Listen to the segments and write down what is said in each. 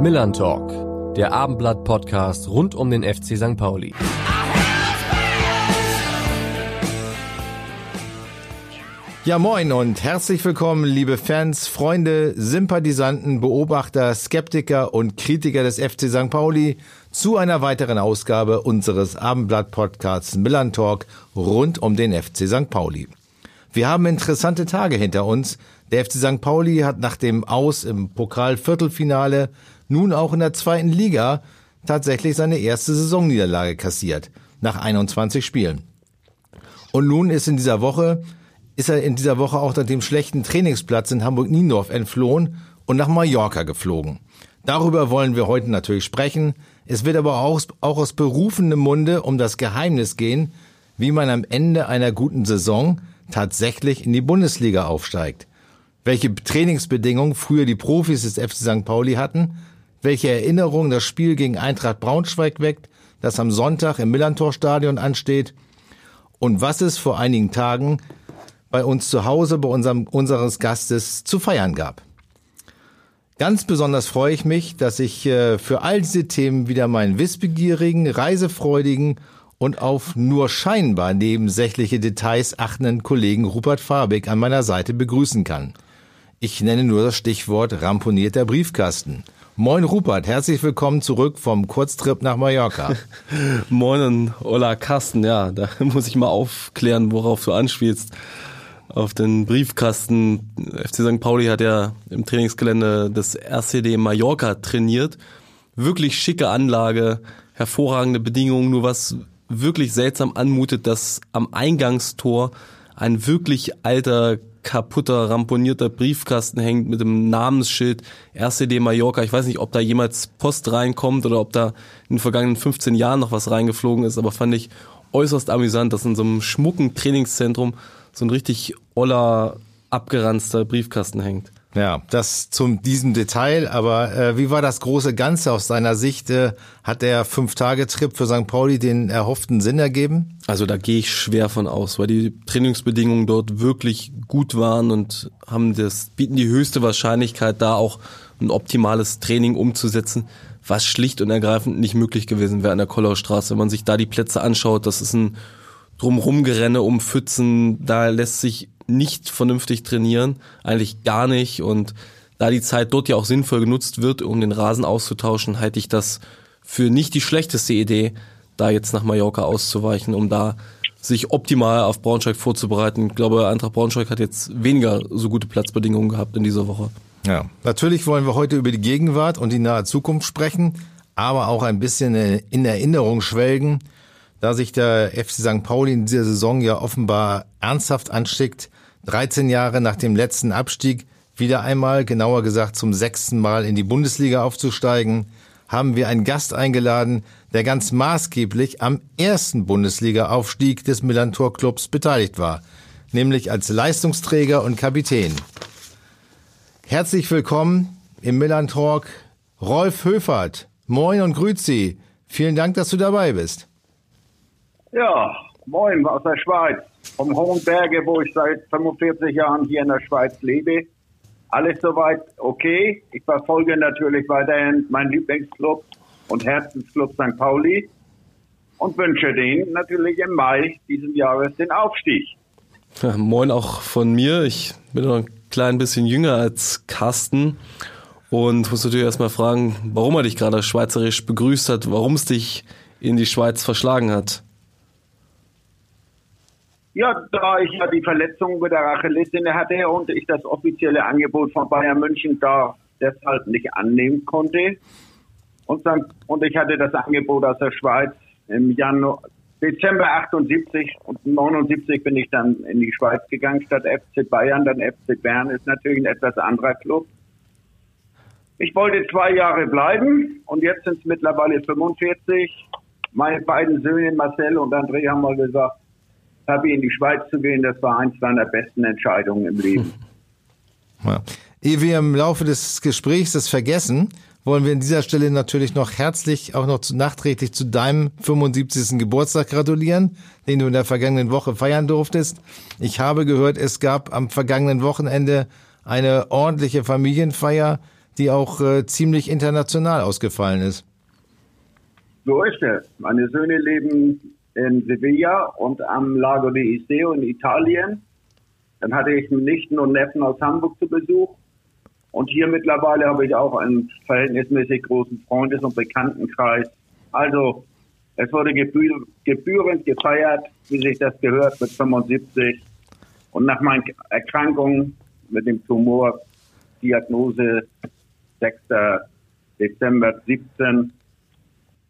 Millern Talk, der Abendblatt-Podcast rund um den FC St. Pauli. Ja, moin und herzlich willkommen, liebe Fans, Freunde, Sympathisanten, Beobachter, Skeptiker und Kritiker des FC St. Pauli zu einer weiteren Ausgabe unseres Abendblatt-Podcasts Millern Talk rund um den FC St. Pauli. Wir haben interessante Tage hinter uns. Der FC St. Pauli hat nach dem Aus im Pokal-Viertelfinale nun auch in der zweiten Liga tatsächlich seine erste Saisonniederlage kassiert, nach 21 Spielen. Und nun ist in dieser Woche, ist er in dieser Woche auch nach dem schlechten Trainingsplatz in Hamburg-Niendorf entflohen und nach Mallorca geflogen. Darüber wollen wir heute natürlich sprechen. Es wird aber auch, auch aus berufenem Munde um das Geheimnis gehen, wie man am Ende einer guten Saison tatsächlich in die Bundesliga aufsteigt. Welche Trainingsbedingungen früher die Profis des FC St. Pauli hatten welche Erinnerung das Spiel gegen Eintracht Braunschweig weckt, das am Sonntag im Millantor-Stadion ansteht und was es vor einigen Tagen bei uns zu Hause bei unserem, unseres Gastes zu feiern gab. Ganz besonders freue ich mich, dass ich äh, für all diese Themen wieder meinen wissbegierigen, reisefreudigen und auf nur scheinbar nebensächliche Details achtenden Kollegen Rupert Fabig an meiner Seite begrüßen kann. Ich nenne nur das Stichwort ramponierter Briefkasten. Moin Rupert, herzlich willkommen zurück vom Kurztrip nach Mallorca. Moin und hola Carsten, ja, da muss ich mal aufklären, worauf du anspielst. Auf den Briefkasten. FC St. Pauli hat ja im Trainingsgelände des RCD Mallorca trainiert. Wirklich schicke Anlage, hervorragende Bedingungen, nur was wirklich seltsam anmutet, dass am Eingangstor ein wirklich alter kaputter, ramponierter Briefkasten hängt mit dem Namensschild RCD Mallorca. Ich weiß nicht, ob da jemals Post reinkommt oder ob da in den vergangenen 15 Jahren noch was reingeflogen ist, aber fand ich äußerst amüsant, dass in so einem schmucken Trainingszentrum so ein richtig oller, abgeranzter Briefkasten hängt. Ja, das zum diesem Detail. Aber äh, wie war das große Ganze aus seiner Sicht? Äh, hat der Fünf-Tage-Trip für St. Pauli den erhofften Sinn ergeben? Also da gehe ich schwer von aus, weil die Trainingsbedingungen dort wirklich gut waren und haben das bieten die höchste Wahrscheinlichkeit, da auch ein optimales Training umzusetzen, was schlicht und ergreifend nicht möglich gewesen wäre an der Kollaustraße. Wenn man sich da die Plätze anschaut, das ist ein Drumrumgerenne um Pfützen, da lässt sich nicht vernünftig trainieren, eigentlich gar nicht. Und da die Zeit dort ja auch sinnvoll genutzt wird, um den Rasen auszutauschen, halte ich das für nicht die schlechteste Idee, da jetzt nach Mallorca auszuweichen, um da sich optimal auf Braunschweig vorzubereiten. Ich glaube, Eintracht Braunschweig hat jetzt weniger so gute Platzbedingungen gehabt in dieser Woche. Ja, natürlich wollen wir heute über die Gegenwart und die nahe Zukunft sprechen, aber auch ein bisschen in Erinnerung schwelgen, da sich der FC St. Pauli in dieser Saison ja offenbar ernsthaft anschickt, 13 Jahre nach dem letzten Abstieg wieder einmal, genauer gesagt zum sechsten Mal in die Bundesliga aufzusteigen, haben wir einen Gast eingeladen, der ganz maßgeblich am ersten Bundesliga-Aufstieg des Millantor Clubs beteiligt war, nämlich als Leistungsträger und Kapitän. Herzlich willkommen im Millan Talk, Rolf Höfert. Moin und grüezi. Vielen Dank, dass du dabei bist. Ja, moin aus der Schweiz vom Hohen Berge, wo ich seit 45 Jahren hier in der Schweiz lebe. Alles soweit okay. Ich verfolge natürlich weiterhin meinen Lieblingsclub und Herzensclub St. Pauli und wünsche denen natürlich im Mai diesen Jahres den Aufstieg. Ja, moin auch von mir. Ich bin noch ein klein bisschen jünger als Carsten und muss natürlich erstmal fragen, warum er dich gerade schweizerisch begrüßt hat, warum es dich in die Schweiz verschlagen hat. Ja, da ich ja die Verletzung mit der Achillessehne hatte und ich das offizielle Angebot von Bayern München da deshalb nicht annehmen konnte. Und, dann, und ich hatte das Angebot aus der Schweiz im Januar, Dezember 78 und 79 bin ich dann in die Schweiz gegangen statt FC Bayern, dann FC Bern ist natürlich ein etwas anderer Club. Ich wollte zwei Jahre bleiben und jetzt sind es mittlerweile 45. Meine beiden Söhne Marcel und André haben mal gesagt, Happy in die Schweiz zu gehen, das war eins meiner besten Entscheidungen im Leben. Ja. Ehe wir im Laufe des Gesprächs das vergessen, wollen wir an dieser Stelle natürlich noch herzlich, auch noch zu, nachträglich zu deinem 75. Geburtstag gratulieren, den du in der vergangenen Woche feiern durftest. Ich habe gehört, es gab am vergangenen Wochenende eine ordentliche Familienfeier, die auch äh, ziemlich international ausgefallen ist. So ist es. Meine Söhne leben in Sevilla und am Lago di Iseo in Italien. Dann hatte ich Nichten und Neffen aus Hamburg zu Besuch. Und hier mittlerweile habe ich auch einen verhältnismäßig großen Freundes- und Bekanntenkreis. Also es wurde gebühr gebührend gefeiert, wie sich das gehört, mit 75. Und nach meiner Erkrankung mit dem Tumor, Diagnose 6. Dezember 17,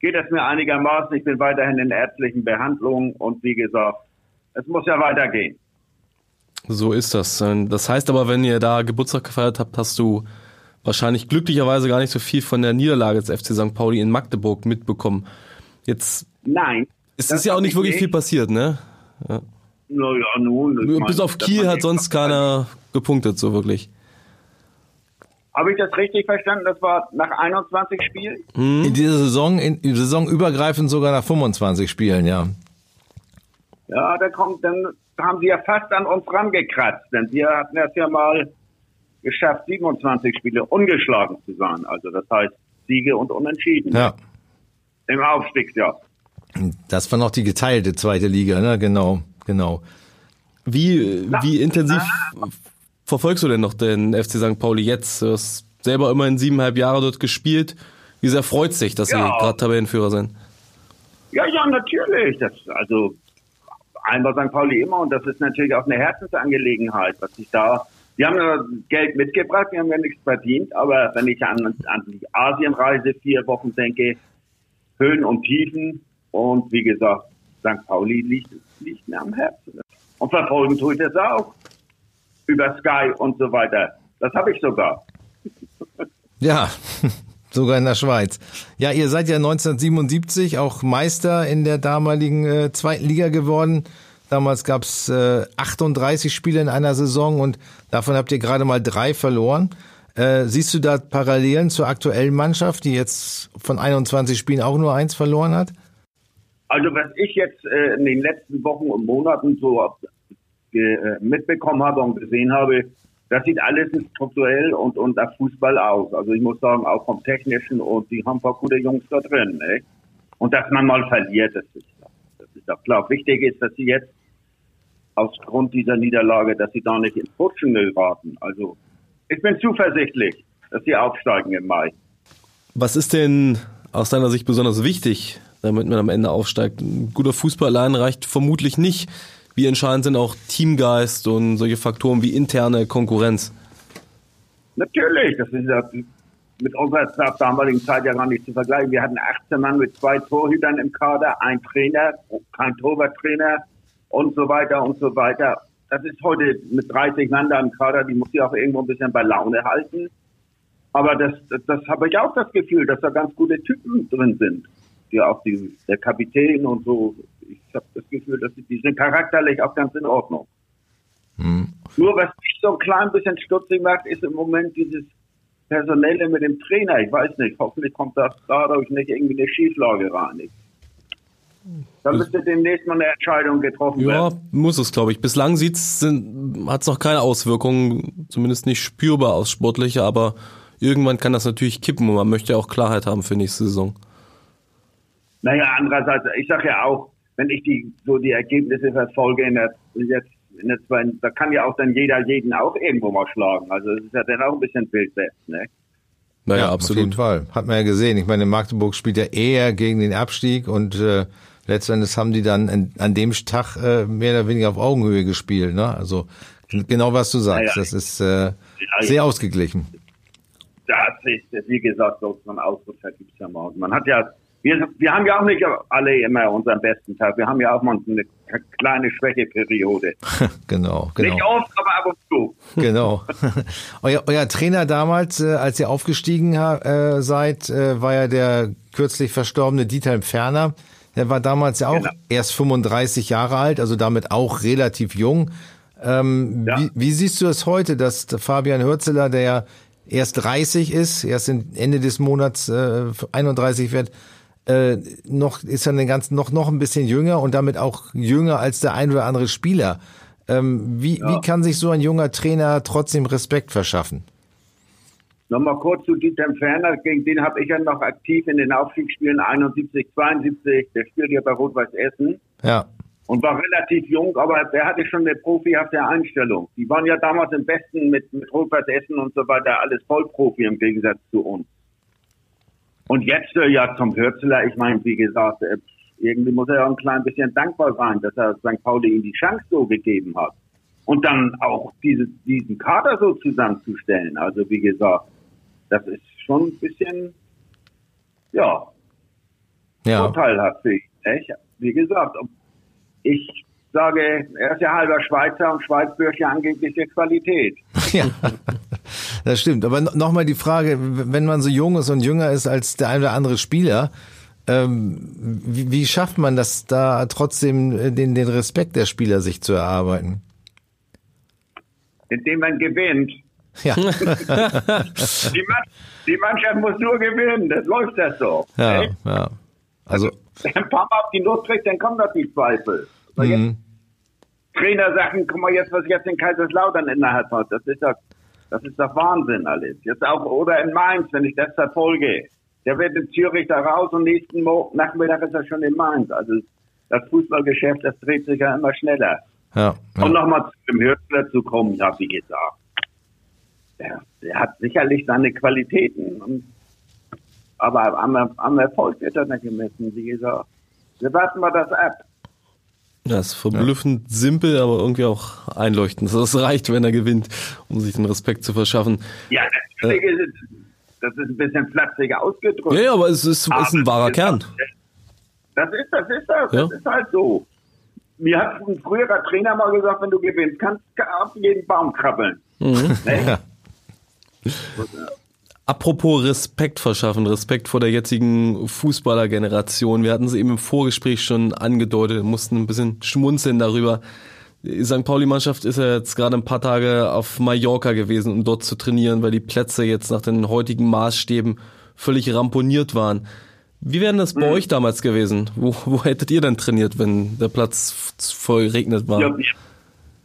geht es mir einigermaßen. Ich bin weiterhin in ärztlichen Behandlungen und wie gesagt, es muss ja weitergehen. So ist das. Das heißt aber, wenn ihr da Geburtstag gefeiert habt, hast du wahrscheinlich glücklicherweise gar nicht so viel von der Niederlage des FC St. Pauli in Magdeburg mitbekommen. Jetzt Nein. Es ist ja auch nicht wirklich nicht. viel passiert, ne? Ja. Naja, nun. Bis auf Kiel hat sonst keiner gepunktet, so wirklich. Habe ich das richtig verstanden? Das war nach 21 Spielen? In dieser Saison, in, in Saisonübergreifend sogar nach 25 Spielen, ja. Ja, da kommt, dann haben sie ja fast an uns rangekratzt, denn wir hatten es ja mal geschafft, 27 Spiele ungeschlagen zu sein. Also das heißt Siege und Unentschieden. Ja. Im Aufstiegsjahr. Das war noch die geteilte zweite Liga, ne? Genau, genau. Wie, wie intensiv verfolgst du denn noch den FC St. Pauli jetzt? Du hast selber immerhin siebeneinhalb Jahre dort gespielt. Wie sehr freut sich, dass ja. Sie gerade Tabellenführer sind? Ja, ja, natürlich. Das, also einmal St. Pauli immer und das ist natürlich auch eine Herzensangelegenheit, was ich da. Wir haben ja Geld mitgebracht, wir haben ja nichts verdient, aber wenn ich an, an die Asienreise vier Wochen denke, Höhen und Tiefen und wie gesagt, St. Pauli liegt, liegt mir am Herzen. Und verfolgen tue ich das auch über Sky und so weiter. Das habe ich sogar. Ja, sogar in der Schweiz. Ja, ihr seid ja 1977 auch Meister in der damaligen äh, zweiten Liga geworden. Damals gab's äh, 38 Spiele in einer Saison und davon habt ihr gerade mal drei verloren. Äh, siehst du da Parallelen zur aktuellen Mannschaft, die jetzt von 21 Spielen auch nur eins verloren hat? Also was ich jetzt äh, in den letzten Wochen und Monaten so mitbekommen habe und gesehen habe, das sieht alles strukturell und, und auf Fußball aus. Also ich muss sagen, auch vom Technischen und die haben ein paar gute Jungs da drin. Ne? Und dass man mal verliert, das ist, das ist doch klar. Wichtig ist, dass sie jetzt aus Grund dieser Niederlage, dass sie da nicht ins Rutschen geraten. Also ich bin zuversichtlich, dass sie aufsteigen im Mai. Was ist denn aus deiner Sicht besonders wichtig, damit man am Ende aufsteigt? Ein guter Fußball allein reicht vermutlich nicht. Wie entscheidend sind auch Teamgeist und solche Faktoren wie interne Konkurrenz? Natürlich, das ist ja mit unserer damaligen Zeit ja gar nicht zu vergleichen. Wir hatten 18 Mann mit zwei Torhütern im Kader, ein Trainer, kein Torwarttrainer und so weiter und so weiter. Das ist heute mit 30 Mann da im Kader, die muss ich auch irgendwo ein bisschen bei Laune halten. Aber das, das, das habe ich auch das Gefühl, dass da ganz gute Typen drin sind. Die auch die, der Kapitän und so ich habe das Gefühl, dass die sind charakterlich auch ganz in Ordnung. Hm. Nur was mich so ein klein bisschen stutzig macht, ist im Moment dieses Personelle mit dem Trainer. Ich weiß nicht, hoffentlich kommt das dadurch nicht irgendwie eine Schieflage rein. Da müsste demnächst mal eine Entscheidung getroffen ja, werden. Ja, muss es, glaube ich. Bislang hat es noch keine Auswirkungen, zumindest nicht spürbar aus sportlicher, aber irgendwann kann das natürlich kippen und man möchte auch Klarheit haben für nächste Saison. Naja, andererseits, ich sage ja auch, wenn ich die so die Ergebnisse verfolge in der jetzt in der zweiten, da kann ja auch dann jeder jeden auch irgendwo mal schlagen. Also das ist ja dann auch ein bisschen Bildwest, ne? Naja, ja, absolut. Auf jeden Fall. Hat man ja gesehen. Ich meine, Magdeburg spielt ja eher gegen den Abstieg und äh, letztendlich haben die dann an, an dem Tag äh, mehr oder weniger auf Augenhöhe gespielt. Ne? Also genau was du sagst. Ja, ja. Das ist äh, sehr ausgeglichen. Da hat sich, wie gesagt, so ein Ausdruck, da gibt's ja mal. Man hat ja wir, wir haben ja auch nicht alle immer unseren besten Tag. Wir haben ja auch mal eine kleine Schwächeperiode. genau, genau. Nicht oft, aber ab und zu. Genau. euer, euer Trainer damals, äh, als ihr aufgestiegen äh, seid, äh, war ja der kürzlich verstorbene Dieter Ferner. Der war damals ja auch genau. erst 35 Jahre alt, also damit auch relativ jung. Ähm, ja. wie, wie, siehst du es heute, dass Fabian Hürzeler, der ja erst 30 ist, erst Ende des Monats äh, 31 wird, äh, noch ist er eine ganz noch noch ein bisschen jünger und damit auch jünger als der ein oder andere Spieler. Ähm, wie, ja. wie kann sich so ein junger Trainer trotzdem Respekt verschaffen? Nochmal kurz zu Dieter Ferner, gegen den habe ich ja noch aktiv in den Aufstiegsspielen 71, 72, der spielt ja bei Rot-Weiß Essen. Ja. Und war relativ jung, aber der hatte schon eine profihafte Einstellung. Die waren ja damals im Besten mit, mit Rot-Weiß Essen und so weiter alles Vollprofi im Gegensatz zu uns. Und jetzt äh, ja zum Hürzeler, ich meine, wie gesagt, äh, irgendwie muss er ja ein klein bisschen dankbar sein, dass er St. Pauli ihm die Chance so gegeben hat. Und dann auch diese, diesen Kader so zusammenzustellen. Also wie gesagt, das ist schon ein bisschen, ja, ja. vorteilhaft für ihn. Echt? Wie gesagt, ich sage, er ist ja halber Schweizer und Schweiz birgt ja angebliche Qualität. Ja, das stimmt. Aber nochmal die Frage, wenn man so jung ist und jünger ist als der ein oder andere Spieler, ähm, wie, wie, schafft man das da trotzdem den, den Respekt der Spieler sich zu erarbeiten? Indem man gewinnt. Ja. die, Mann, die, Mannschaft muss nur gewinnen, das läuft das so. Ja, ja. Also, wenn ein paar Mal auf die Nuss kriegt, dann kommen doch die Zweifel. Mhm. Trainer sagen, guck mal jetzt, was jetzt in Kaiserslautern innerhalb hat, das ist doch, das ist doch Wahnsinn alles. Jetzt auch, oder in Mainz, wenn ich das verfolge. Der wird in Zürich da raus und nächsten Mo Nachmittag ist er schon in Mainz. Also, das Fußballgeschäft, das dreht sich ja immer schneller. Ja, ja. Und nochmal zu dem Hürtler zu kommen, ja, wie gesagt. Der, der hat sicherlich seine Qualitäten, und, aber am, am Erfolg wird er nicht gemessen, wie gesagt. Wir warten mal das ab. Das ist verblüffend ja. simpel, aber irgendwie auch einleuchtend. Das reicht, wenn er gewinnt, um sich den Respekt zu verschaffen. Ja, natürlich äh, ist es, das ist ein bisschen flapsig ausgedrückt. Ja, aber es ist, ist ein wahrer Kern. Das ist, das ist das. Ja. Das ist halt so. Mir hat ein früherer Trainer mal gesagt, wenn du gewinnst, kannst du auf jeden Baum krabbeln. Mhm. Ne? Apropos Respekt verschaffen, Respekt vor der jetzigen Fußballergeneration. Wir hatten es eben im Vorgespräch schon angedeutet, mussten ein bisschen schmunzeln darüber. Die St. Pauli-Mannschaft ist ja jetzt gerade ein paar Tage auf Mallorca gewesen, um dort zu trainieren, weil die Plätze jetzt nach den heutigen Maßstäben völlig ramponiert waren. Wie wäre das bei mhm. euch damals gewesen? Wo, wo hättet ihr denn trainiert, wenn der Platz voll regnet war? Ja,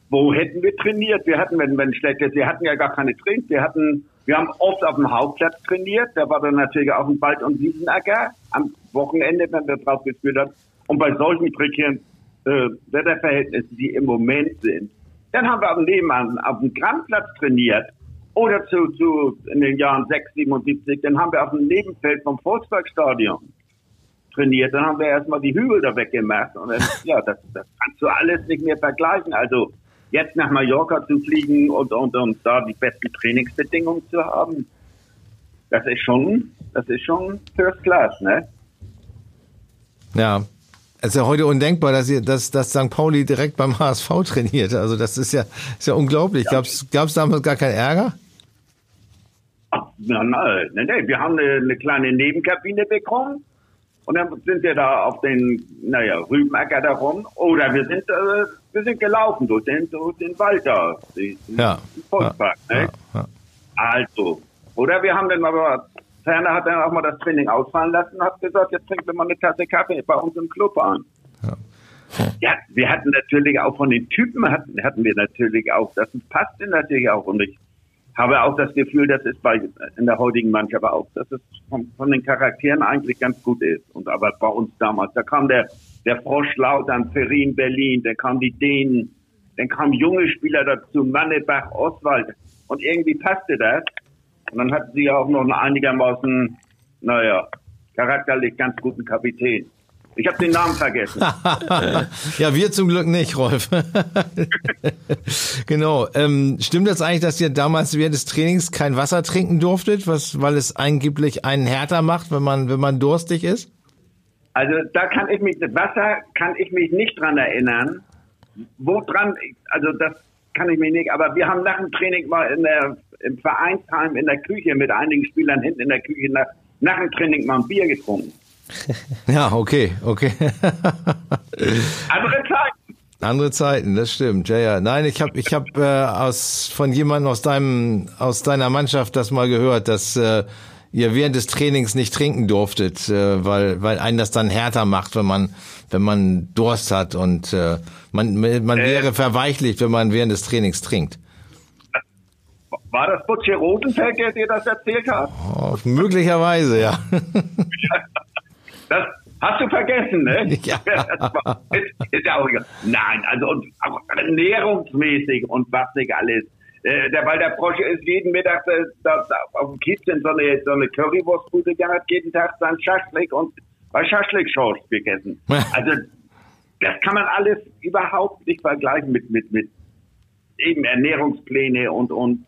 wo hätten wir trainiert? Wir hatten, wenn, wenn schlecht ist, wir hatten ja gar keine Trainings. Wir hatten, wir haben oft auf dem Hauptplatz trainiert. Da war dann natürlich auch ein Wald- und Wiesenacker am Wochenende, wenn wir drauf gespielt haben. Und bei solchen prekären äh, Wetterverhältnissen, die im Moment sind, dann haben wir dem Nebenan auf dem Grandplatz trainiert. Oder zu, zu, in den Jahren 6, 77, dann haben wir auf dem Nebenfeld vom Volksparkstadion trainiert. Dann haben wir erstmal die Hügel da weggemacht. Und dann, ja, das, das kannst du alles nicht mehr vergleichen. Also, jetzt nach Mallorca zu fliegen und, und, und da die besten Trainingsbedingungen zu haben, das ist schon, das ist schon First Class, ne? Ja. Es ist ja heute undenkbar, dass ihr, dass, dass St. Pauli direkt beim HSV trainiert. Also das ist ja, ist ja unglaublich. Ja. Gab es damals gar keinen Ärger? Ach, nein, nein, nein. Wir haben eine, eine kleine Nebenkabine bekommen und dann sind wir da auf den, naja, Rübenacker da rum. Oder wir sind, äh, wir sind gelaufen durch den, durch den Wald da. Den, ja. Volkspark, ja, ne? Ja. Also. Oder wir haben dann aber, Ferner hat dann auch mal das Training ausfallen lassen und hat gesagt, jetzt trinken wir mal eine Tasse Kaffee bei uns im Club an. Ja. Ja, wir hatten natürlich auch von den Typen hatten, hatten wir natürlich auch, das passte natürlich auch und ich habe auch das Gefühl, dass es bei, in der heutigen Mannschaft auch, dass es von, von, den Charakteren eigentlich ganz gut ist. Und aber bei uns damals, da kam der, der Frosch Lautern, Ferin Berlin, da kamen die Dänen, dann kamen junge Spieler dazu, Mannebach, Oswald. Und irgendwie passte das. Und dann hatten sie auch noch einen einigermaßen, naja, charakterlich ganz guten Kapitän. Ich habe den Namen vergessen. ja, wir zum Glück nicht, Rolf. genau. Ähm, stimmt das eigentlich, dass ihr damals während des Trainings kein Wasser trinken durftet, was, weil es angeblich einen härter macht, wenn man, wenn man durstig ist? Also da kann ich mich, Wasser kann ich mich nicht dran erinnern. Wo dran, also das kann ich mich nicht, aber wir haben nach dem Training mal in der, im Vereinsheim in der Küche mit einigen Spielern hinten in der Küche nach, nach dem Training mal ein Bier getrunken. Ja, okay, okay. Andere Zeiten. Andere Zeiten, das stimmt. Ja, ja. Nein, ich habe ich hab, äh, aus von jemandem aus deinem aus deiner Mannschaft das mal gehört, dass äh, ihr während des Trainings nicht trinken durftet, äh, weil weil einen das dann härter macht, wenn man wenn man Durst hat und äh, man man Äh. wäre verweichlicht, wenn man während des Trainings trinkt. War das Butcher Rosenfeld, der dir das erzählt hat? Oh, möglicherweise, ja. Das hast du vergessen, ne? Ja. War, ist, ist ja auch egal. Nein, also und auch ernährungsmäßig und was nicht alles. Äh, der, weil der Brosche ist jeden Mittag äh, da, da, auf dem Kiez in so eine, so eine Currywurstbude gehabt, jeden Tag sein Schaschlik und bei Schaschlik-Shows gegessen. Also das kann man alles überhaupt nicht vergleichen mit, mit, mit eben Ernährungspläne und, und,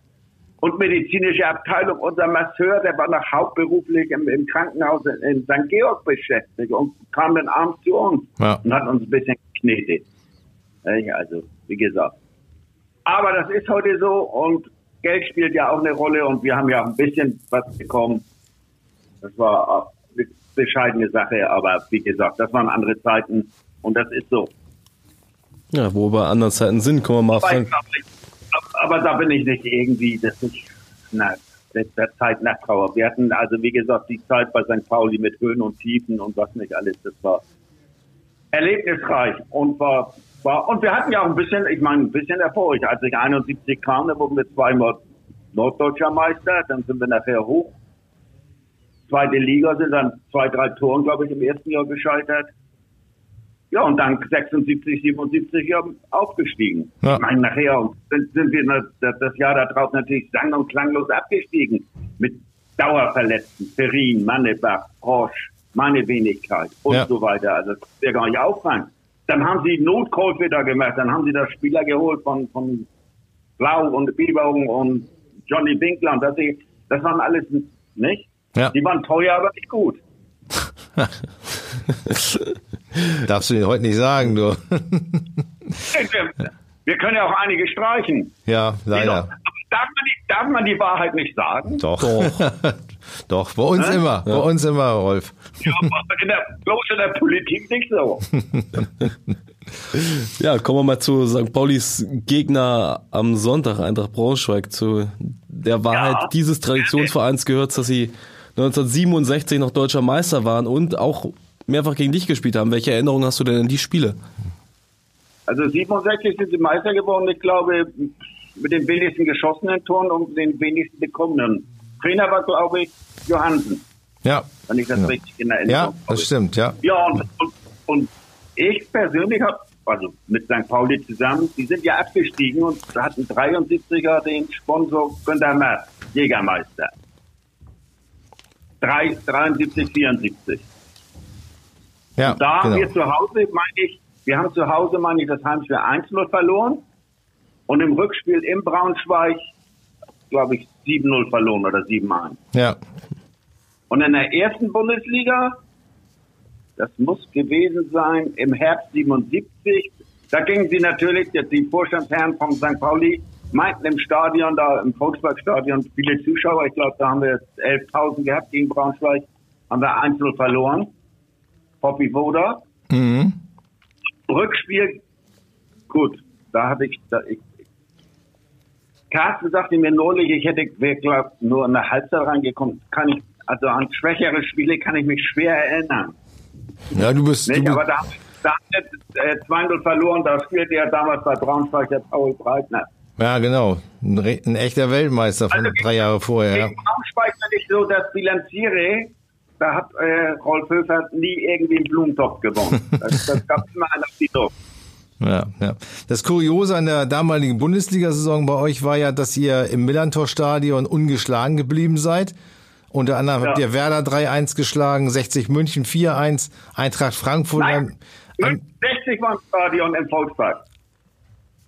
und medizinische Abteilung. Unser Masseur, der war noch hauptberuflich im, im Krankenhaus in, St. Georg beschäftigt und kam dann abends zu uns Ja. und hat uns ein bisschen geknetet. Ja, Also, wie gesagt. Aber das ist heute so und Geld spielt ja auch eine Rolle und wir haben ja auch ein bisschen was bekommen. Das war eine bescheidene Sache, aber wie gesagt, das waren andere Zeiten und das ist so. Ja, wo wir anderen Zeiten sind, kommen wir mal, nicht. Aber da bin ich nicht irgendwie, das ist na, der, der Zeit nach Trauer. Wir hatten also, wie gesagt, die Zeit bei St. Pauli mit Höhen und Tiefen und was nicht alles, das war erlebnisreich und war, war, und wir hatten ja auch ein bisschen, ich meine, ein bisschen Erfolg. Als ich 71 kam, da wurden wir zweimal Norddeutscher Meister, dann sind wir nachher hoch. Zweite Liga sind dann zwei, drei Toren, glaube ich, im ersten Jahr gescheitert. Ja, und dann 76, 77 ja aufgestiegen. Ja. Ich meine, nachher und sind, sind wir das, Jahr darauf natürlich sang- und klanglos abgestiegen. Mit Dauerverletzten, Perrin, Mannebach, Roche, meine Wenigkeit und Ja. so weiter. Also, das wäre gar nicht auffallen. Dann haben sie Notkäufe da gemacht. Dann haben sie da Spieler geholt von, von Blau und Biberung und Johnny Winkler. Und das, das waren alles nicht. Ja. Die waren teuer, aber nicht gut. Darfst du dir heute nicht sagen, du. Wir, können ja auch einige streichen. ja, leider. Darf man, die, Wahrheit nicht sagen? Doch. Doch, bei uns immer, bei uns immer, Rolf. Ja, in der, bloß in der Politik nicht so. Ja, kommen wir mal zu St. Paulis Gegner am Sonntag, Eintracht Braunschweig. Zu der Wahrheit Ja. dieses Traditionsvereins gehört, dass sie 1967 noch deutscher Meister waren und auch mehrfach gegen dich gespielt haben. Welche Erinnerungen hast du denn an die Spiele? Also 67 sind sie Meister geworden, ich glaube, mit den wenigsten geschossenen Toren und den wenigsten bekommenen. Trainer war, glaube ich, Johansen, Ja. wenn ich das Ja. richtig in Erinnerung Ja, habe. das stimmt, ja. Ja, und, und, und ich persönlich habe, also mit St. Pauli zusammen, die sind ja abgestiegen und hatten 73er den Sponsor Günter Merz, Jägermeister. Drei, 73, 74. Ja, Da haben wir genau. zu Hause, meine ich, wir haben zu Hause, meine ich, das Heimspiel 1-0 verloren und im Rückspiel in Braunschweig, glaube ich, 7-0 verloren oder 7-1. Ja, Und in der ersten Bundesliga, das muss gewesen sein im Herbst 77, da gingen sie natürlich, jetzt die Vorstandsherren von St. Pauli, meinten im Stadion, da im Volksparkstadion, viele Zuschauer, ich glaube, da haben wir 11.000 gehabt gegen Braunschweig, haben wir 1-0 verloren. Poppy Woda. mhm. Rückspiel, gut, da habe ich, da ich, Carsten sagte mir neulich, ich hätte wirklich nur in der Halbzeit reingekommen. Kann ich, also an schwächere Spiele kann ich mich schwer erinnern. ja du bist, du Nicht? bist Aber da, da haben wir äh, 2-0 verloren, da spielte ja damals bei Braunschweig der Paul Breitner. ja genau, ein, ein echter Weltmeister von Also, drei Jahre vorher. Ja. Gegen Braunschweig, wenn ich so das bilanziere, da hat äh, Rolf Höfer nie irgendwie einen Blumentopf gewonnen. Das, das gab immer einen auf die Druck. Ja, ja. Das Kuriose an der damaligen Bundesliga-Saison bei euch war ja, dass ihr im Millantor-Stadion ungeschlagen geblieben seid. Unter anderem habt Ja. ihr Werder 3-1 geschlagen, 60 München 4-1, Eintracht Frankfurt. Nein, Ein, ein, 60 war im Stadion im Volkspark.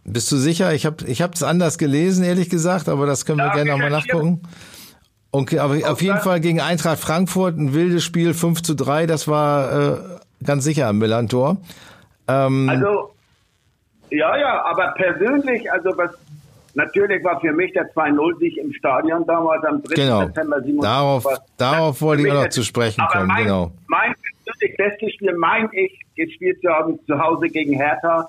bist du sicher? Ich habe ich es anders gelesen, ehrlich gesagt, aber das können wir Ja, gerne nochmal nachgucken. Okay, aber auf jeden Fall gegen Eintracht Frankfurt ein wildes Spiel, 5 zu 3, das war äh, ganz sicher am Millantor. Ähm, also, ja, ja, aber persönlich, also was natürlich war für mich der 2-0-Sieg im Stadion damals am 3. Genau. September 97. Darauf, darauf wollte ich auch noch zu sprechen kommen, mein, genau. Mein persönlich bestes Spiel, mein ich, gespielt zu haben zu Hause gegen Hertha.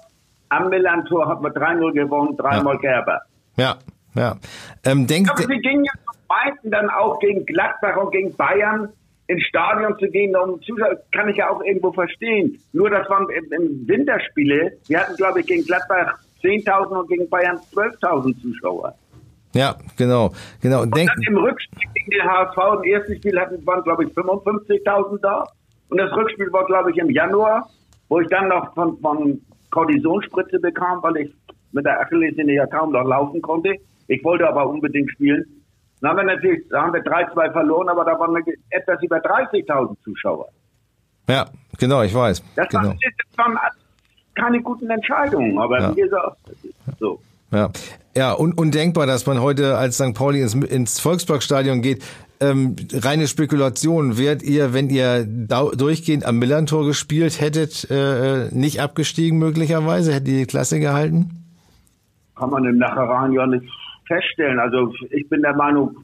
Am Millantor hat man 3-0 gewonnen, dreimal ja. Gerber. Ja, ja. Ähm, denkt, aber sie gingen ja meinten dann auch gegen Gladbach und gegen Bayern ins Stadion zu gehen, um Zuschauer, kann ich ja auch irgendwo verstehen. Nur das waren im, im Winterspiele, wir hatten glaube ich gegen Gladbach 10.000 und gegen Bayern 12.000 Zuschauer. Ja, genau, genau. Und dann im Rückspiel gegen den HSV, im ersten Spiel hatten, waren glaube ich 55.000 da. Und das Rückspiel war glaube ich im Januar, wo ich dann noch von, von Kortisonspritze bekam, weil ich mit der Achillessehne ja kaum noch laufen konnte. Ich wollte aber unbedingt spielen. Dann haben wir natürlich, da haben wir 3-2 verloren, aber da waren wir etwas über 30.000 Zuschauer. Ja, genau, ich weiß. Das, genau. waren, das waren keine guten Entscheidungen, aber ja. wie gesagt, so. Ja, ja un undenkbar, dass man heute als St. Pauli ins, ins Volksparkstadion geht. Ähm, reine Spekulation, wärt ihr, wenn ihr durchgehend am Millantor gespielt hättet, äh, nicht abgestiegen möglicherweise? Hättet ihr die Klasse gehalten? Kann man im Nachhinein ja nicht feststellen. Also ich bin der Meinung,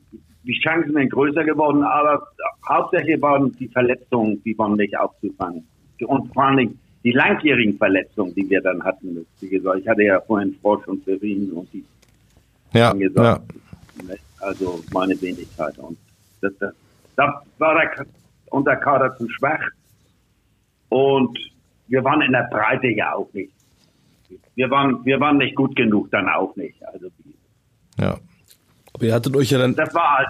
die Chancen sind größer geworden, aber hauptsächlich waren die Verletzungen, die waren nicht aufzufangen. Und vor allem die langjährigen Verletzungen, die wir dann hatten. Wie gesagt, ich hatte ja vorhin Frosch und Serin und die ja, gesagt, ja. also meine Wenigkeit. Und das, das, da war der, unser Kader zu schwach. Und wir waren in der Breite ja auch nicht. Wir waren, wir waren nicht gut genug, dann auch nicht. Also ja. Aber ihr hattet euch ja dann. Das war halt.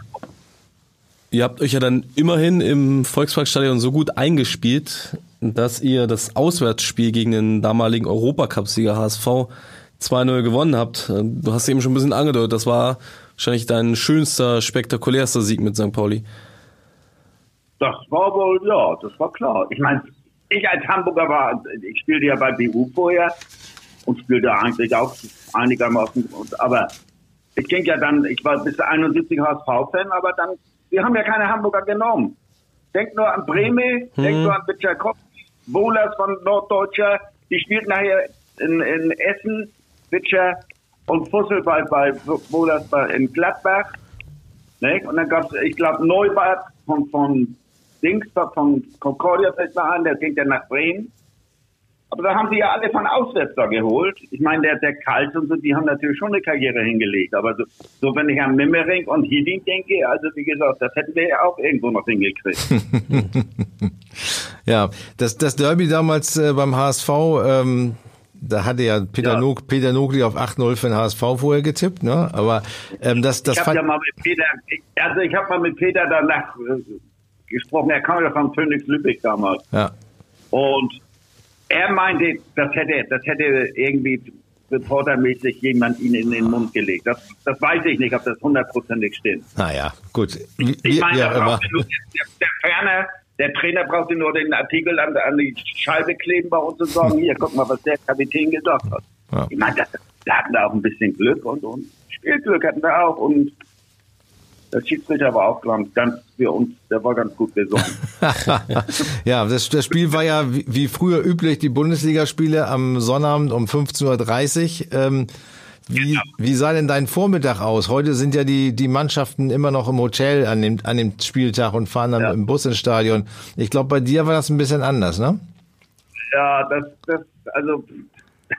Ihr habt euch ja dann immerhin im Volksparkstadion so gut eingespielt, dass ihr das Auswärtsspiel gegen den damaligen Europacup-Sieger HSV 2-0 gewonnen habt. Du hast eben schon ein bisschen angedeutet, das war wahrscheinlich dein schönster, spektakulärster Sieg mit St. Pauli. Das war wohl, ja, das war klar. Ich meine, ich als Hamburger war, ich spielte ja bei BU vorher und spielte eigentlich auch einigermaßen, aber ich ging ja dann, ich war bis 71 HSV-Fan, aber dann, wir haben ja keine Hamburger genommen. Denk nur an Bremen, hm. denk nur an Witschakowski, Wohlers von Norddeutscher, die spielt nachher in, in Essen, Witscher und Fussel bei, bei Wohlers in Gladbach. Ne? Und dann gab es, ich glaube, Neubart von, von Dings, von Concordia fällt mir an, der ging ja nach Bremen. Aber da haben sie ja alle von auswärts da geholt. Ich meine, der, der Kalt und so, die haben natürlich schon eine Karriere hingelegt. Aber so, so wenn ich an Mimmering und Hidding denke, also wie gesagt, das hätten wir ja auch irgendwo noch hingekriegt. ja, das, das Derby damals äh, beim HSV, ähm, da hatte ja Peter, ja. Nog, Peter Nogli auf 8-0 für den HSV vorher getippt, ne? Aber ähm, das, das ich habe ja mal mit Peter, ich, also ich habe mal mit Peter danach äh, gesprochen, er kam ja von Phoenix Lübeck damals. Ja. Und er meinte, das hätte, das hätte irgendwie reportermäßig jemand ihn in den Mund gelegt. Das, das weiß ich nicht, ob das hundertprozentig stimmt. Naja, gut. Wie, ich meine, ja, immer. Der, der Ferner, der Trainer brauchte nur den Artikel an, an, die Scheibe kleben bei uns und sagen, hier, guck mal, was der Kapitän gesagt hat. Ja. Ich meine, da hatten wir auch ein bisschen Glück und, und Spielglück hatten wir auch und der Schiedsrichter war auch ganz für uns, der war ganz gut besonnen. ja, das, das Spiel war ja wie, wie früher üblich, die Bundesligaspiele am Sonnabend um 15.30 Uhr. Ähm, wie, genau. wie sah denn dein Vormittag aus? Heute sind ja die, die Mannschaften immer noch im Hotel an dem, an dem Spieltag und fahren dann ja. im Bus ins Stadion. Ich glaube, bei dir war das ein bisschen anders, ne? Ja, das, das, also,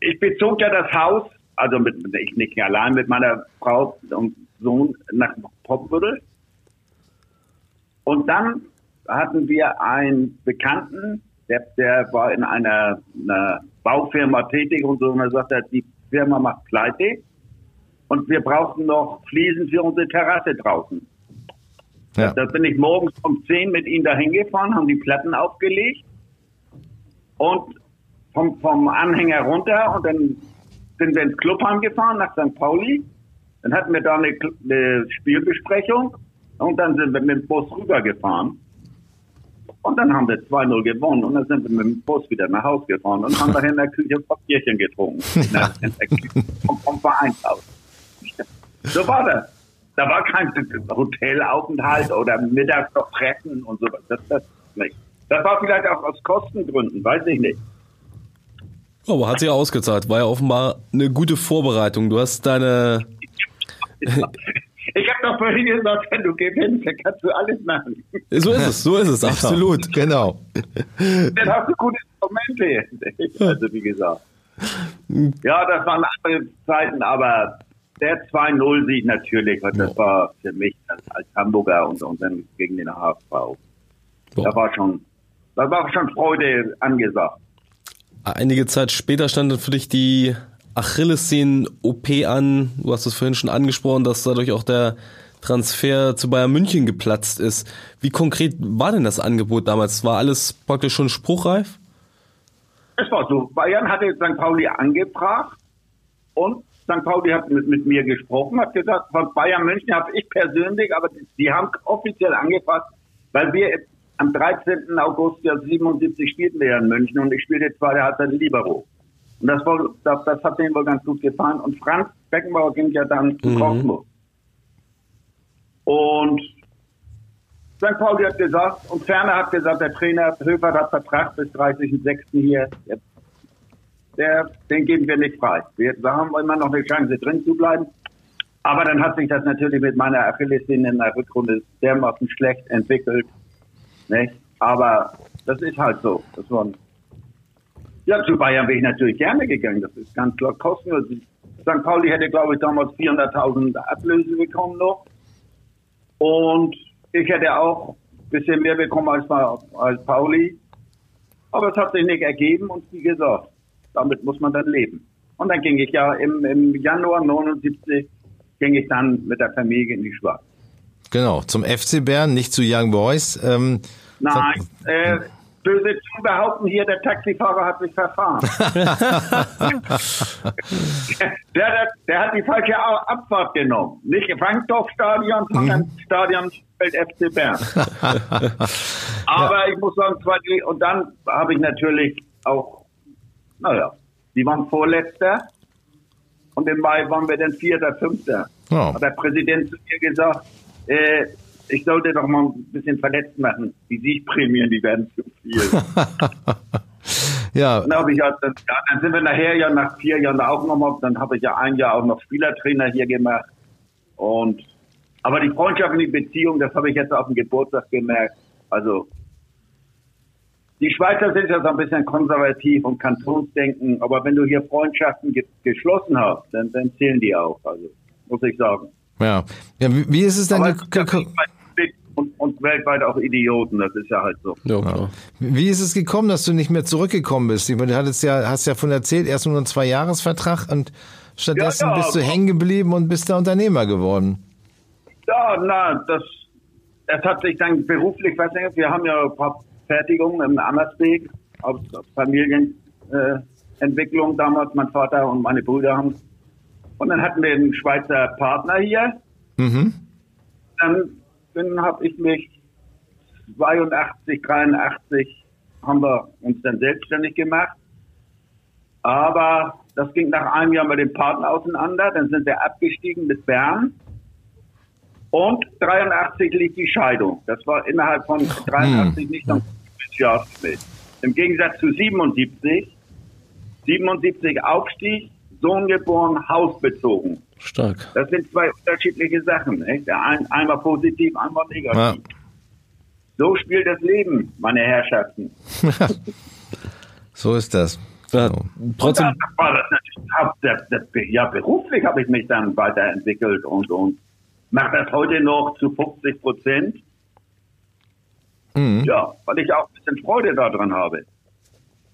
ich bezog ja das Haus also mit, ich nicht allein mit meiner Frau und Sohn nach Poppenbüttel. Und dann hatten wir einen Bekannten, der, der war in einer, einer Baufirma tätig und so, und er sagte, die Firma macht pleite und wir brauchen noch Fliesen für unsere Terrasse draußen. Ja. Da bin ich morgens um 10 mit ihnen dahin gefahren, haben die Platten aufgelegt und vom, vom Anhänger runter und dann sind wir ins Clubheim gefahren nach St. Pauli. Dann hatten wir da eine, eine Spielbesprechung und dann sind wir mit dem Bus rübergefahren. Und dann haben wir 2-0 gewonnen und dann sind wir mit dem Bus wieder nach Hause gefahren und haben da in der Küche ein Papierchen getrunken. vom, vom Vereinshaus. So war das. Da war kein Hotelaufenthalt oder mittags noch Treffen und so. Das, das nicht. Das war vielleicht auch aus Kostengründen, weiß ich nicht. Aber hat sich ausgezahlt. War ja offenbar eine gute Vorbereitung. Du hast deine. Ich habe doch vorhin gesagt, wenn du gewinnst, dann kannst du alles machen. So ist es, so ist es, absolut. Genau. Dann hast du gute Momente. Also wie gesagt. Ja, das waren andere Zeiten, aber der 2-0-Sieg natürlich, das war für mich als Hamburger und, und dann gegen den HSV. Da war schon, da war schon Freude angesagt. Einige Zeit später stand dann für dich die Achillessehnen-OP an. Du hast es vorhin schon angesprochen, dass dadurch auch der Transfer zu Bayern München geplatzt ist. Wie konkret war denn das Angebot damals? War alles praktisch schon spruchreif? Es war so. Bayern hatte St. Pauli angebracht und St. Pauli hat mit, mit mir gesprochen, hat gesagt, von Bayern München habe ich persönlich, aber die haben offiziell angefragt, weil wir am 13. August ja 77 spielten wir ja in München und ich spielte zweite Halbzeit Libero. Und das, war, das, das hat denen wohl ganz gut gefallen. Und Franz Beckenbauer ging ja dann zu mhm. Kosmos. Und St. Pauli hat gesagt, und Ferner hat gesagt, der Trainer Höfer hat Vertrag bis 30.06. hier. Der, den geben wir nicht frei. Wir, wir haben immer noch eine Chance, drin zu bleiben. Aber dann hat sich das natürlich mit meiner Achillessehne in der Rückrunde dermaßen schlecht entwickelt. Nicht? Aber das ist halt so. Das war ja, zu Bayern wäre ich natürlich gerne gegangen. Das ist ganz klar kostenlos. St. Pauli hätte, glaube ich, damals 400.000 Ablöse bekommen noch. Und ich hätte auch ein bisschen mehr bekommen als, als Pauli. Aber es hat sich nicht ergeben und wie gesagt, damit muss man dann leben. Und dann ging ich ja im, im Januar 79 ging ich dann mit der Familie in die Schweiz. Genau, zum FC Bern, nicht zu Young Boys. Ähm, Nein, äh, böse zu behaupten hier, der Taxifahrer hat sich verfahren. der, der, der, hat die falsche Abfahrt genommen. Nicht Frankdorf-Stadion, sondern mhm. Stadion FC Bern. Aber ja. ich muss sagen, und dann habe ich natürlich auch, naja, die waren Vorletzter und im Mai waren wir dann Vierter, Fünfter. Oh. Hat der Präsident zu mir gesagt, äh, ich sollte doch mal ein bisschen verletzt machen. Die Siegprämien, die werden zu viel. ja. Dann, ich ja, dann, dann, sind wir nachher ja nach vier Jahren auch nochmal, dann habe ich ja ein Jahr auch noch Spielertrainer hier gemacht. Und aber die freundschaftliche Beziehung, das habe ich jetzt auf dem Geburtstag gemerkt. Also die Schweizer sind ja so ein bisschen konservativ und Kantonsdenken, aber wenn du hier Freundschaften ge geschlossen hast, dann, dann zählen die auch, also muss ich sagen. Ja. ja wie, ist es dann gekommen? Und, und, weltweit auch Idioten, das ist ja halt so. Ja, Wie ist es gekommen, dass du nicht mehr zurückgekommen bist? Ich meine, du hattest ja, hast ja von erzählt, erst nur einen Zweijahresvertrag und stattdessen ja, ja, bist du hängen geblieben und bist der Unternehmer geworden. Ja, na, das, das hat sich dann beruflich, nicht, wir haben ja ein paar Fertigungen im Ammersweg aus Familienentwicklung äh, damals, mein Vater und meine Brüder haben und dann hatten wir einen Schweizer Partner hier. Mhm. Dann, dann habe ich mich 82, 83 haben wir uns dann selbstständig gemacht. Aber das ging nach einem Jahr mit dem Partner auseinander. Dann sind wir abgestiegen mit Bern. Und 83 liegt die Scheidung. Das war innerhalb von 83 hm. nicht noch ein Jahr. Im Gegensatz zu 77. 77 Aufstieg, Sohn geboren, Haus bezogen. Stark. Das sind zwei unterschiedliche Sachen. Nicht? Ein, einmal positiv, einmal negativ. Ja. So spielt das Leben, meine Herrschaften. so ist das. Ja, trotzdem. Und das war das natürlich, das, das, ja, beruflich habe ich mich dann weiterentwickelt und, und mache das heute noch zu 50 Prozent. Mhm. Ja, weil ich auch ein bisschen Freude daran habe.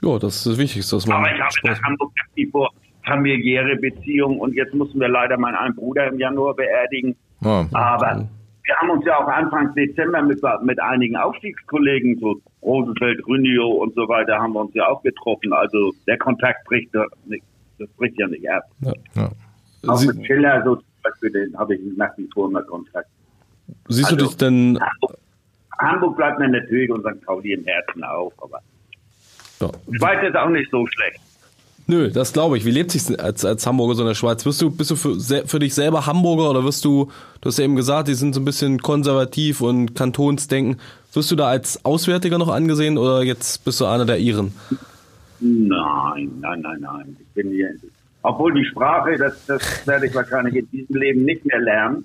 Ja, das ist das Wichtigste, was man. Aber ich habe in Hamburg die vor familiäre Beziehung und jetzt mussten wir leider meinen einen Bruder im Januar beerdigen. Oh, Aber wir haben uns ja auch Anfang Dezember mit, mit einigen Aufstiegskollegen, so Rosenfeld, Rünio und so weiter, haben wir uns ja auch getroffen. Also der Kontakt bricht, nicht, das bricht ja nicht ab. Ja, ja. Auch Sie mit Schiller, so zum Beispiel, den habe ich nach wie vor immer Kontakt. Siehst also, du dich denn... Hamburg, Hamburg bleibt mir natürlich und St. Pauli im Herzen auch, aber ja. Schweiz ist auch nicht so schlecht. Nö, das glaube ich. Wie lebt sich als, als Hamburger so in der Schweiz? Bist du, bist du für, für dich selber Hamburger oder wirst du, du hast ja eben gesagt, die sind so ein bisschen konservativ und Kantonsdenken. Wirst du da als Auswärtiger noch angesehen oder jetzt bist du einer der Iren? Nein, nein, nein, nein. Ich bin hier, obwohl die Sprache, das, das werde ich wahrscheinlich in diesem Leben nicht mehr lernen.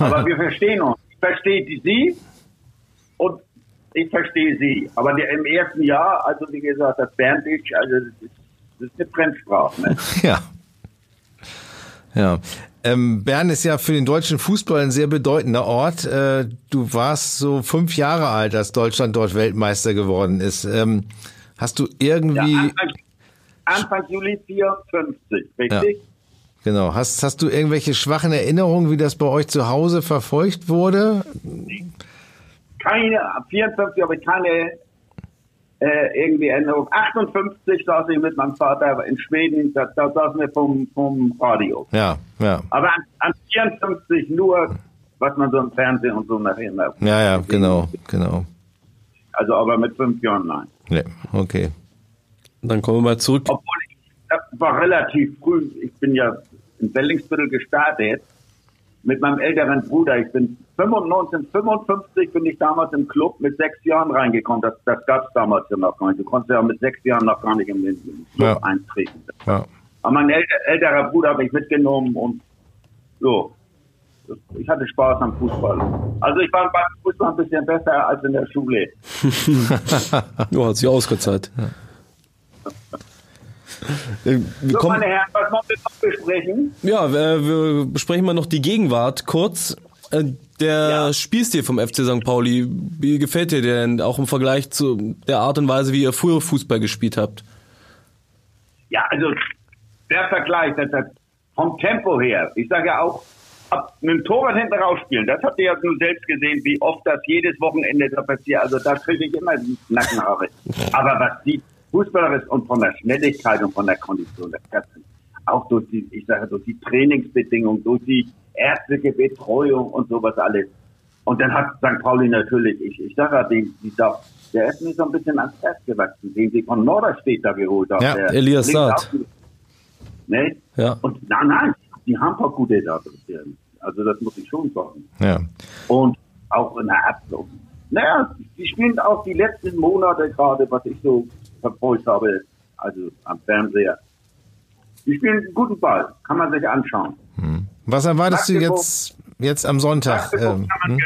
Aber wir verstehen uns. Ich verstehe Sie und ich verstehe Sie. Aber im ersten Jahr, also wie gesagt, das Berndisch, also das ist, das ist eine Fremdsprache. Ne? Ja. Ja. Ähm, Bern ist ja für den deutschen Fußball ein sehr bedeutender Ort. Äh, du warst so fünf Jahre alt, als Deutschland dort Weltmeister geworden ist. Ähm, hast du irgendwie. Ja, Anfang, Anfang Juli 54, richtig? Ja. Genau. Hast, hast du irgendwelche schwachen Erinnerungen, wie das bei euch zu Hause verfolgt wurde? Keine, 54 habe ich keine äh, irgendwie Erinnerung. 58 saß ich mit meinem Vater in Schweden, da, da saßen wir vom, vom Radio. Ja, ja. Aber an, an 54 nur, was man so im Fernsehen und so nachher Ja, ja, genau, genau. Also aber mit fünf Jahren nein. Ja, okay. Dann kommen wir mal zurück. Obwohl ich das war relativ früh, ich bin ja in Wellingsviertel gestartet mit meinem älteren Bruder. Ich bin 1955 bin ich damals im Club mit sechs Jahren reingekommen. Das, das gab es damals ja noch gar nicht. Du konntest ja mit sechs Jahren noch gar nicht im, im Club ja. eintreten. Ja. Aber mein älter, älterer Bruder habe ich mitgenommen und so. Ich hatte Spaß am Fußball. Also ich war beim Fußball ein bisschen besser als in der Schule. ja, hat sich ausgezahlt. Äh, so, meine Herren, was wollen wir noch besprechen? Ja, wir, wir besprechen mal noch die Gegenwart kurz. Äh, der ja. Spielstil vom FC St. Pauli, wie gefällt dir denn auch im Vergleich zu der Art und Weise, wie ihr früher Fußball gespielt habt? Ja, also der Vergleich, das, das vom Tempo her, ich sage ja auch, ab mit dem Torwart hinten rausspielen, das habt ihr ja nur selbst gesehen, wie oft das jedes Wochenende da passiert. Also da kriege ich immer die Nackenhaare. Aber was die fußballerisch und von der Schnelligkeit und von der Kondition Ganzen, auch durch die, ich sage, durch die Trainingsbedingungen, durch die ärztliche Betreuung und sowas alles. Und dann hat St. Pauli natürlich, ich, ich sage den, dieser, der ist mir so ein bisschen ans Herz gewachsen, den sie von Norderstedt da geholt haben. Ja, Elias Saad. Ne? Ja. Und nein, nein, die haben doch gute da drin. Also das muss ich schon sagen. Ja. Und auch in der Abwehr. Naja, die spielen auch die letzten Monate gerade, was ich so verfolgt habe, also am Fernseher. Die spielen einen guten Ball, kann man sich anschauen. Hm. Was erwartest du jetzt, jetzt am Sonntag? Ähm, hm?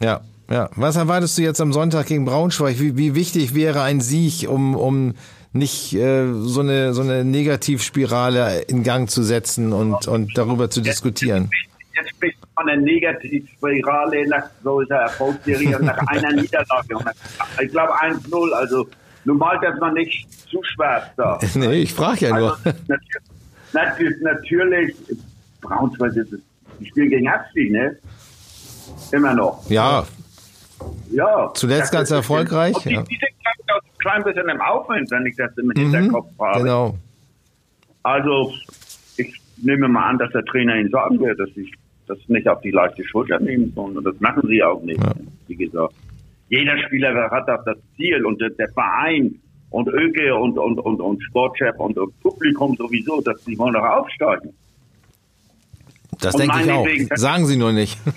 Ja, ja. Was erwartest du jetzt am Sonntag gegen Braunschweig? Wie, wie wichtig wäre ein Sieg, um, um nicht äh, so eine so eine Negativspirale in Gang zu setzen und und darüber zu diskutieren? Jetzt spricht von einer Negativspirale nach solcher Erfolgsserie nach einer Niederlage. Ich glaube 1-0, also nun malt das man nicht zu schwarz da. nee, ich frage ja nur. Also, natürlich, natürlich, Braunschweig ist die spielen gegen Abstieg, ne? Immer noch. Ja. Ja. Zuletzt ganz erfolgreich. Und die, ja. die sind, ein klein bisschen im Aufwind, wenn ich das im mhm, Hinterkopf habe. Genau. Also, ich nehme mal an, dass der Trainer Ihnen sagen wird, dass ich das nicht auf die leichte Schulter nehmen, sondern das machen sie auch nicht, ja. wie gesagt jeder Spieler hat auch das Ziel und der Verein und Öke und, und, und, und Sportchef und, und Publikum sowieso, dass sie wollen doch aufsteigen. Das denke ich auch. Wegen, Sagen sie nur nicht. Wenn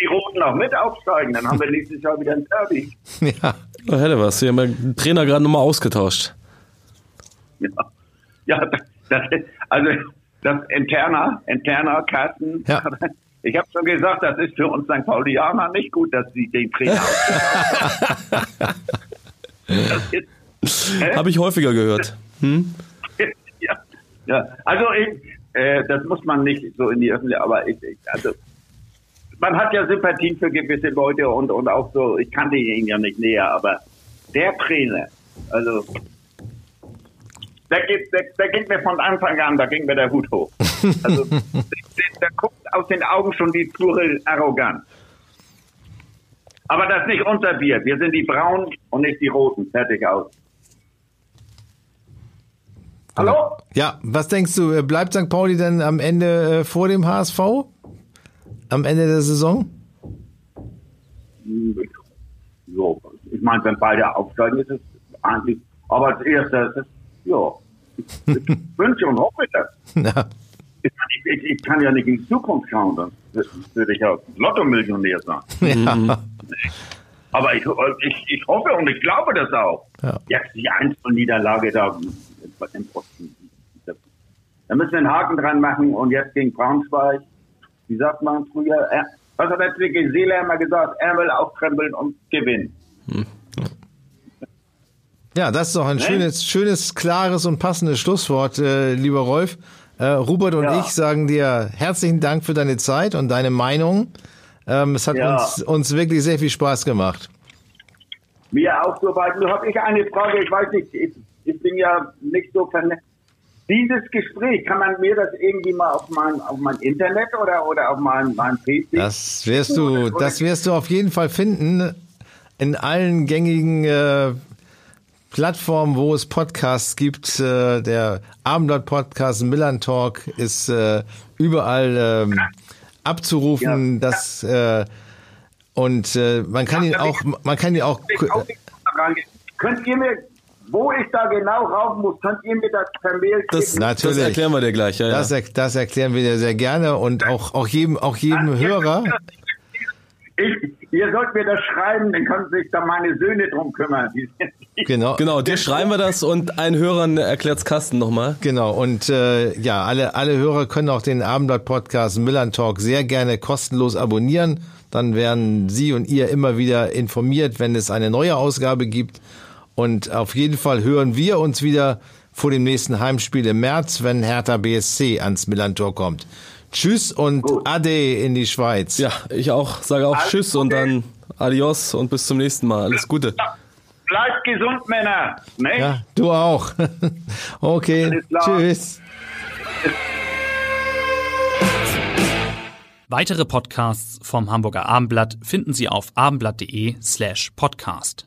die Roten auch mit aufsteigen, dann haben wir nächstes Jahr wieder ein Derby. Ja. Oh, hätte was. Sie haben den Trainer gerade nochmal ausgetauscht. Ja, ja das, also das interner, interner Carsten, ja. Ich habe schon gesagt, das ist für uns St. Paulianer nicht gut, dass sie den Trainer Habe ich häufiger gehört. Hm? ja, ja, also ich, äh, das muss man nicht so in die Öffentlichkeit, aber ich, ich, also man hat ja Sympathien für gewisse Leute und, und auch so, ich kannte ihn ja nicht näher, aber der Trainer, also der, geht, der, der ging mir von Anfang an, da ging mir der Hut hoch. Also da guckt aus den Augen schon die pure Arroganz. Aber das ist nicht unser Bier. Wir sind die Braunen und nicht die Roten. Fertig aus. Hallo? Ja, was denkst du, bleibt St. Pauli denn am Ende äh, vor dem HSV? Am Ende der Saison? Ja, ich meine, wenn beide aufsteigen, ist es eigentlich, aber als erstes, ja, ich wünsche und hoffe das. Ja. Ich, ich, ich kann ja nicht in die Zukunft schauen, dann würde ich auch Lotto-Millionär sein. Ja. Aber ich, ich, ich hoffe und ich glaube das auch. Ja. Jetzt die Einzelniederlage da im Posten. Da müssen wir einen Haken dran machen und jetzt gegen Braunschweig. Wie sagt man früher? Er, was hat der Zwicky Seele immer gesagt? Er will aufkrempeln und gewinnen. Ja, das ist doch ein Ne? schönes, schönes, klares und passendes Schlusswort, äh, lieber Rolf. Äh, Robert und Ja. ich sagen dir herzlichen Dank für deine Zeit und deine Meinung. Ähm, es hat Ja. uns, uns wirklich sehr viel Spaß gemacht. Mir auch soweit. Nur habe ich eine Frage. Ich weiß nicht, ich, ich bin ja nicht so vernetzt. Dieses Gespräch, kann man mir das irgendwie mal auf mein, auf mein Internet oder, oder auf mein, mein PC? Das wirst du, das wirst du auf jeden Fall finden in allen gängigen äh, Plattformen, wo es Podcasts gibt. Äh, der Abendblatt Podcast, Millern Talk ist äh, überall ähm, abzurufen. Ja. Das äh, und äh, man kann ihn Ja, auch, man kann ihn auch. Könnt ihr mir, wo ich da genau rauf muss, könnt ihr mir das per Mail Das? Natürlich. das erklären wir dir gleich. Ja. Das, er, das erklären wir dir sehr gerne und auch, auch jedem, auch jedem Hörer. Ich, ihr sollt mir das schreiben, dann können sich da meine Söhne drum kümmern. Genau. Genau, dir schreiben wir das und ein Hörern erklärt's Carsten nochmal. Genau, und äh, ja, alle, alle Hörer können auch den Abendblatt-Podcast Millern Talk sehr gerne kostenlos abonnieren. Dann werden Sie und ihr immer wieder informiert, wenn es eine neue Ausgabe gibt. Und auf jeden Fall hören wir uns wieder vor dem nächsten Heimspiel im März, wenn Hertha BSC ans Millern Tor kommt. Tschüss und Ade in die Schweiz. Ja, ich auch, sage auch Alles Tschüss und Gute. dann Adios und bis zum nächsten Mal. Alles Gute. Bleibt gesund, Männer. Ne? Ja, du auch. okay, tschüss. Weitere Podcasts vom Hamburger Abendblatt finden Sie auf abendblatt.de slash podcast.